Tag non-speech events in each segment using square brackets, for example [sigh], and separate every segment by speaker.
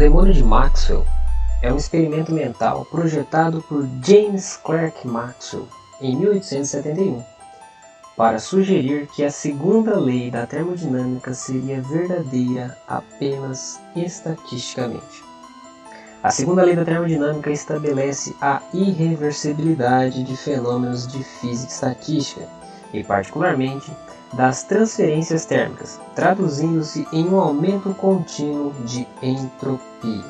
Speaker 1: demônio de Maxwell é um experimento mental projetado por James Clerk Maxwell em 1871 para sugerir que a segunda lei da termodinâmica seria verdadeira apenas estatisticamente. A segunda lei da termodinâmica estabelece a irreversibilidade de fenômenos de física estatística e, particularmente, das transferências térmicas, traduzindo-se em um aumento contínuo de entropia.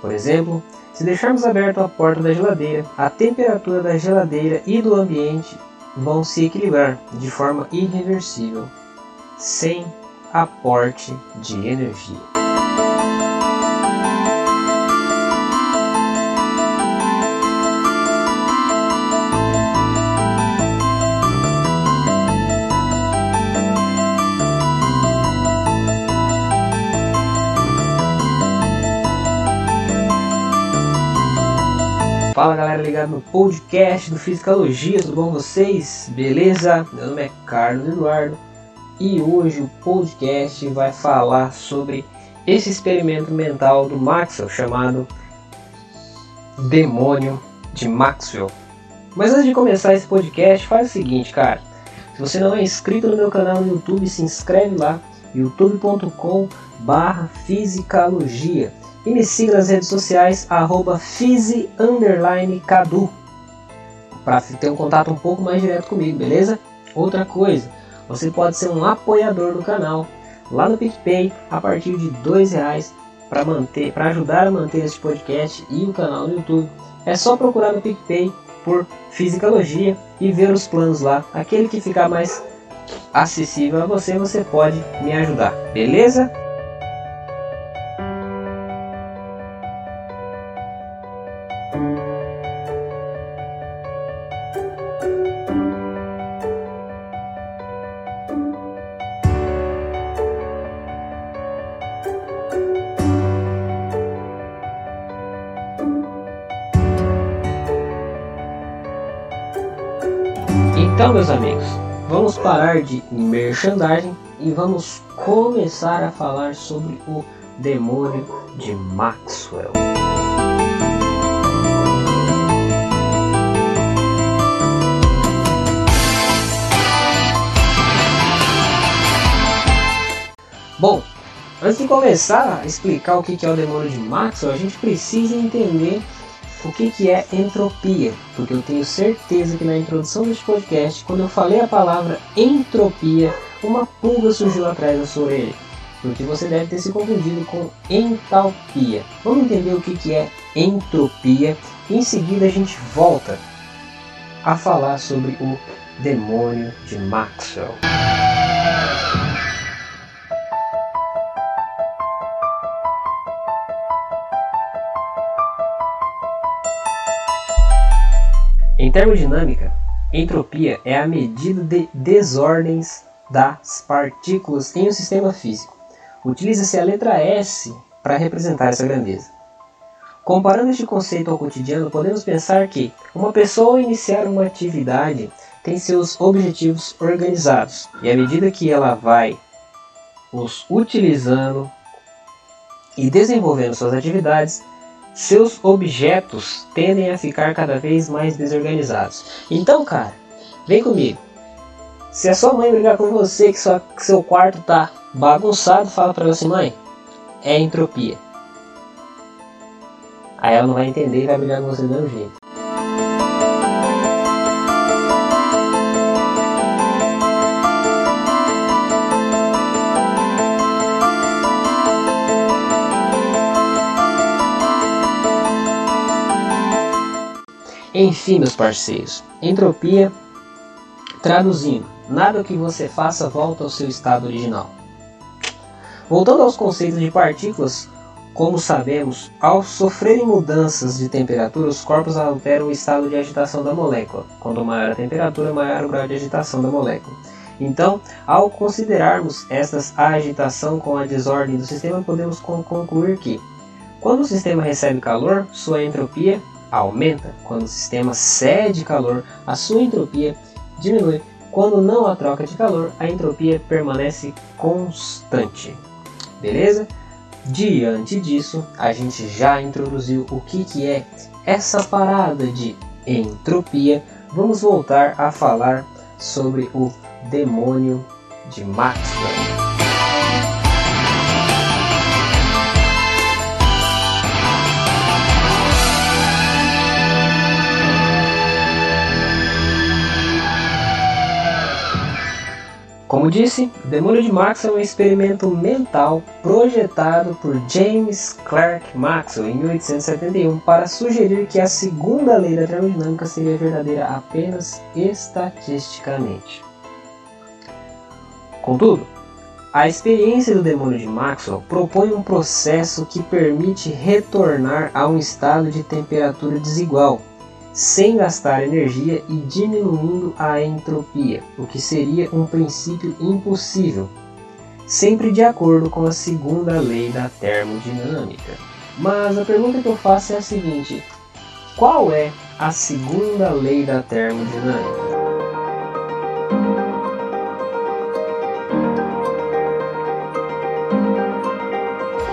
Speaker 1: Por exemplo, se deixarmos aberta a porta da geladeira, a temperatura da geladeira e do ambiente vão se equilibrar de forma irreversível, sem aporte de energia. Fala galera ligado no podcast do Fisicalogia, tudo bom vocês? Beleza? Meu nome é Carlos Eduardo e hoje o podcast vai falar sobre esse experimento mental do Maxwell chamado Demônio de Maxwell. Mas antes de começar esse podcast, faz o seguinte, cara. Se você não é inscrito no meu canal no YouTube, se inscreve lá, youtube.com barra Fisicalogia e me siga nas redes sociais, arroba Cadu, para ter um contato um pouco mais direto comigo, beleza? Outra coisa, você pode ser um apoiador do canal lá no PicPay a partir de dois reais para manter, para ajudar a manter este podcast e o canal no YouTube. É só procurar no PicPay por Fisicalogia e ver os planos lá. Aquele que ficar mais acessível a você, você pode me ajudar, beleza? Então, meus amigos, vamos parar de merchandising e vamos começar a falar sobre o demônio de Maxwell. Bom, antes de começar a explicar o que é o demônio de Maxwell, a gente precisa entender o que, que é entropia, porque eu tenho certeza que na introdução deste podcast, quando eu falei a palavra entropia, uma pulga surgiu atrás da sua orelha, porque você deve ter se confundido com entalpia. Vamos entender o que, que é entropia e em seguida a gente volta a falar sobre o demônio de Maxwell. Em termodinâmica, entropia é a medida de desordens das partículas em um sistema físico. Utiliza-se a letra S para representar essa grandeza. Comparando este conceito ao cotidiano, podemos pensar que uma pessoa iniciar uma atividade tem seus objetivos organizados e à medida que ela vai os utilizando e desenvolvendo suas atividades, seus objetos tendem a ficar cada vez mais desorganizados. Então, cara, vem comigo. Se a sua mãe brigar com você que, sua, que seu quarto tá bagunçado, fala pra ela assim, mãe, é entropia. Aí ela não vai entender e vai brigar com você do mesmo jeito. Enfim, meus parceiros, entropia, traduzindo, nada que você faça volta ao seu estado original. Voltando aos conceitos de partículas, como sabemos, ao sofrerem mudanças de temperatura, os corpos alteram o estado de agitação da molécula. Quanto maior a temperatura, maior o grau de agitação da molécula. Então, ao considerarmos esta agitação com a desordem do sistema, podemos concluir que, quando o sistema recebe calor, sua entropia aumenta. Quando o sistema cede calor, a sua entropia diminui. Quando não há troca de calor, a entropia permanece constante. Beleza? Diante disso, a gente já introduziu o que, que é essa parada de entropia. Vamos voltar a falar sobre o demônio de Maxwell. Como disse, o Demônio de Maxwell é um experimento mental projetado por James Clerk Maxwell em 1871 para sugerir que a segunda lei da termodinâmica seria verdadeira apenas estatisticamente. Contudo, a experiência do demônio de Maxwell propõe um processo que permite retornar a um estado de temperatura desigual, sem gastar energia e diminuindo a entropia, o que seria um princípio impossível, sempre de acordo com a segunda lei da termodinâmica. Mas a pergunta que eu faço é a seguinte: qual é a segunda lei da termodinâmica?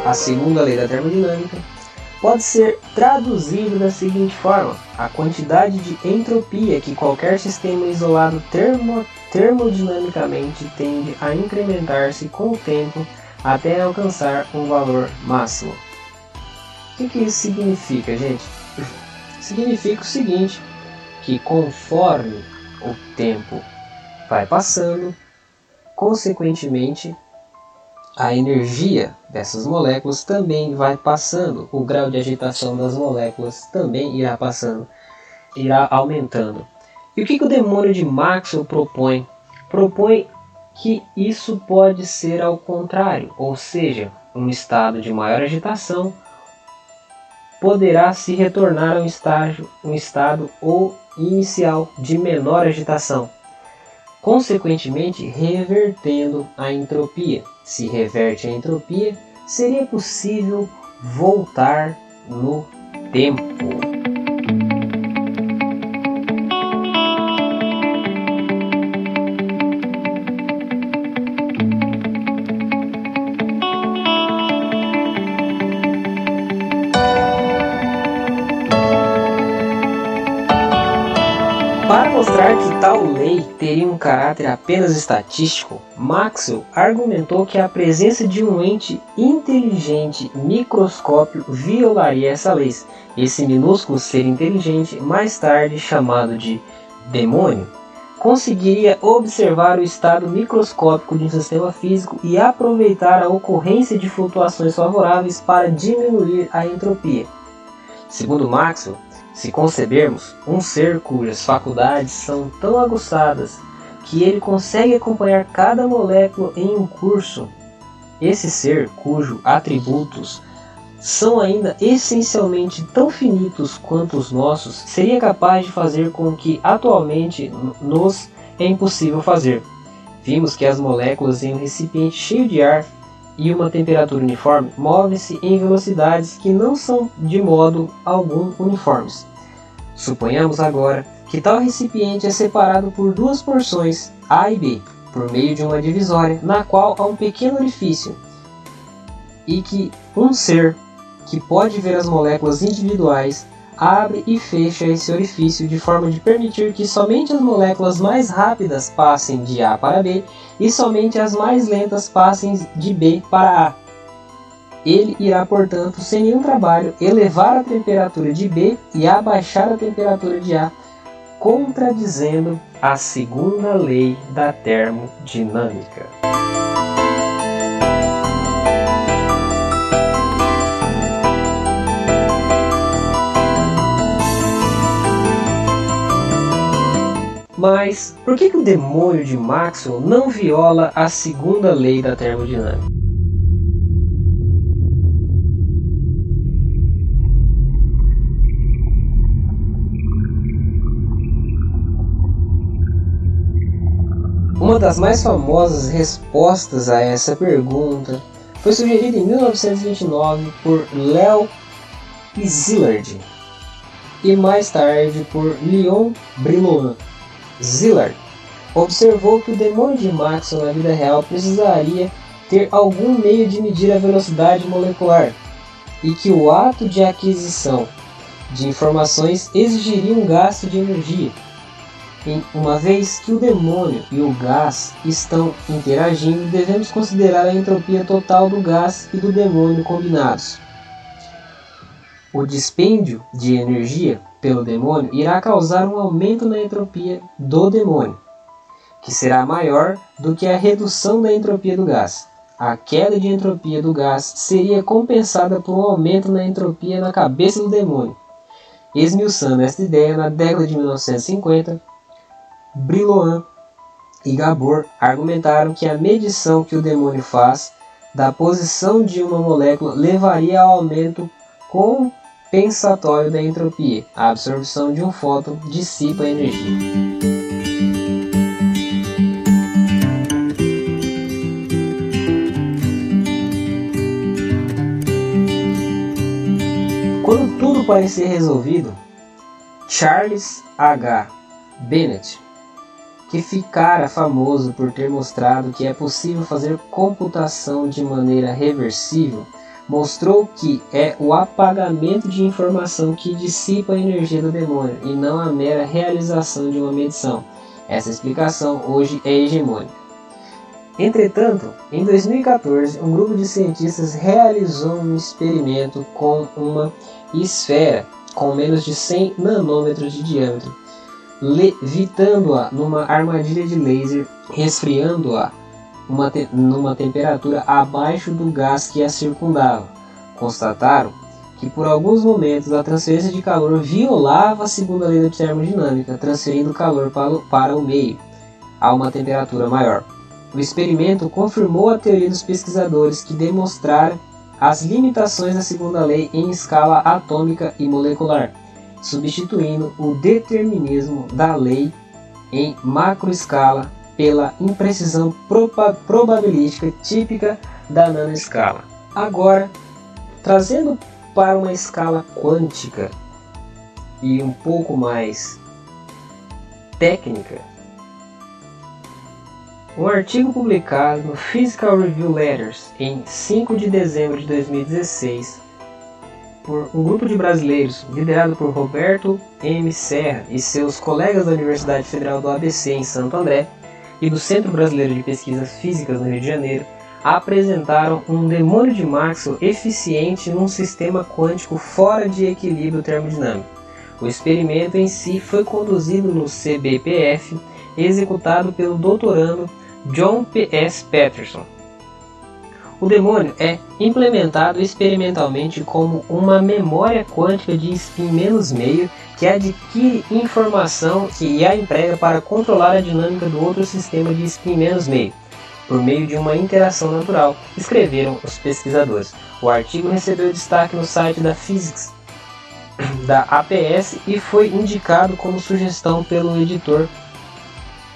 Speaker 1: A segunda lei da termodinâmica pode ser traduzido da seguinte forma: a quantidade de entropia que qualquer sistema isolado termo, termodinamicamente tende a incrementar-se com o tempo até alcançar um valor máximo. O que, que isso significa, gente? [laughs] significa o seguinte: que conforme o tempo vai passando, consequentemente a energia dessas moléculas também vai passando, o grau de agitação das moléculas também irá passando, irá aumentando. E o que, que o demônio de Maxwell propõe? Propõe que isso pode ser ao contrário, ou seja, um estado de maior agitação poderá se retornar a um estágio, um estado ou inicial de menor agitação consequentemente revertendo a entropia. Se reverte a entropia, seria possível voltar no tempo. Mostrar que tal lei teria um caráter apenas estatístico, Maxwell argumentou que a presença de um ente inteligente microscópio violaria essa lei. Esse minúsculo ser inteligente, mais tarde chamado de demônio, conseguiria observar o estado microscópico de um sistema físico e aproveitar a ocorrência de flutuações favoráveis para diminuir a entropia. Segundo Maxwell, se concebermos um ser cujas faculdades são tão aguçadas que ele consegue acompanhar cada molécula em um curso, esse ser cujos atributos são ainda essencialmente tão finitos quanto os nossos, seria capaz de fazer com que atualmente nos é impossível fazer. Vimos que as moléculas em um recipiente cheio de ar e uma temperatura uniforme movem-se em velocidades que não são de modo algum uniformes. Suponhamos agora que tal recipiente é separado por duas porções A e B, por meio de uma divisória, na qual há um pequeno orifício, e que um ser que pode ver as moléculas individuais abre e fecha esse orifício de forma de permitir que somente as moléculas mais rápidas passem de A para B e somente as mais lentas passem de B para A. Ele irá, portanto, sem nenhum trabalho, elevar a temperatura de B e abaixar a temperatura de A, contradizendo a segunda lei da termodinâmica. Mas por que, que o demônio de Maxwell não viola a segunda lei da termodinâmica? Uma das mais famosas respostas a essa pergunta foi sugerida em 1929 por Leo Szilard e mais tarde por Leon Brillouin. Szilard observou que o demônio de Maxwell na vida real precisaria ter algum meio de medir a velocidade molecular e que o ato de aquisição de informações exigiria um gasto de energia. Uma vez que o demônio e o gás estão interagindo, devemos considerar a entropia total do gás e do demônio combinados. O dispêndio de energia pelo demônio irá causar um aumento na entropia do demônio, que será maior do que a redução da entropia do gás. A queda de entropia do gás seria compensada por um aumento na entropia na cabeça do demônio. Esmiuçando esta ideia, na década de 1950, Brillouin e Gabor argumentaram que a medição que o demônio faz da posição de uma molécula levaria ao aumento compensatório da entropia. A absorção de um fóton dissipa a energia. Quando tudo parecia resolvido, Charles H. Bennett, que ficara famoso por ter mostrado que é possível fazer computação de maneira reversível, mostrou que é o apagamento de informação que dissipa a energia do demônio e não a mera realização de uma medição. Essa explicação hoje é hegemônica. Entretanto, em 2014, um grupo de cientistas realizou um experimento com uma esfera com menos de 100 nanômetros de diâmetro, levitando-a numa armadilha de laser, resfriando-a te numa temperatura abaixo do gás que a circundava. Constataram que por alguns momentos a transferência de calor violava a segunda lei da termodinâmica, transferindo calor para o, para o meio a uma temperatura maior. O experimento confirmou a teoria dos pesquisadores que demonstraram as limitações da segunda lei em escala atômica e molecular, substituindo o determinismo da lei em macroescala pela imprecisão proba probabilística típica da nanoescala. Agora, trazendo para uma escala quântica e um pouco mais técnica, um artigo publicado no Physical Review Letters em 5 de dezembro de 2016 por um grupo de brasileiros liderado por Roberto M. Serra e seus colegas da Universidade Federal do ABC em Santo André e do Centro Brasileiro de Pesquisas Físicas no Rio de Janeiro, apresentaram um demônio de Maxwell eficiente num sistema quântico fora de equilíbrio termodinâmico. O experimento em si foi conduzido no CBPF, executado pelo doutorando John P. S. Patterson. O demônio é implementado experimentalmente como uma memória quântica de spin menos meio que adquire informação que a emprega para controlar a dinâmica do outro sistema de spin menos meio, por meio de uma interação natural, escreveram os pesquisadores. O artigo recebeu destaque no site da Physics da APS e foi indicado como sugestão pelo editor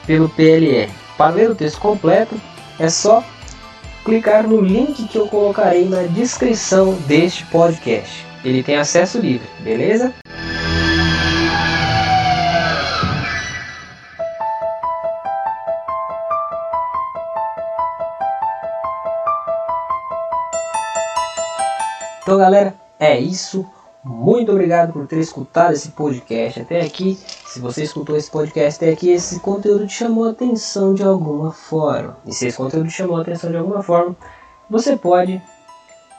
Speaker 1: pelo PLR. Para ler o texto completo, é só clicar no link que eu colocarei na descrição deste podcast. Ele tem acesso livre, beleza? Então, galera, é isso. Muito obrigado por ter escutado esse podcast até aqui. Se você escutou esse podcast até aqui, esse conteúdo te chamou a atenção de alguma forma. E se esse conteúdo te chamou a atenção de alguma forma, você pode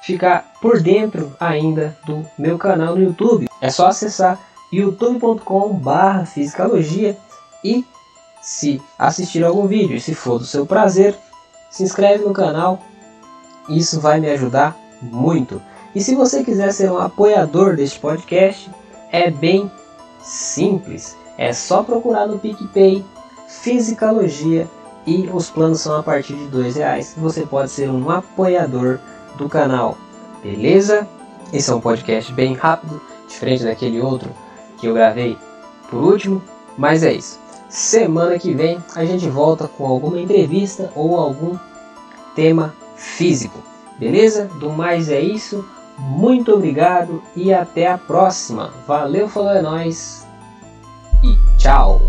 Speaker 1: ficar por dentro ainda do meu canal no YouTube. É só acessar youtube.com/barra fisicalogia e se assistir algum vídeo, se for do seu prazer, se inscreve no canal. Isso vai me ajudar muito. E se você quiser ser um apoiador deste podcast, é bem simples. É só procurar no PicPay Fisicalogia e os planos são a partir de dois reais. Você pode ser um apoiador do canal, beleza? Esse é um podcast bem rápido, diferente daquele outro que eu gravei por último, mas é isso. Semana que vem a gente volta com alguma entrevista ou algum tema físico, beleza? Do mais é isso. Muito obrigado e até a próxima. Valeu, falou é nóis e tchau!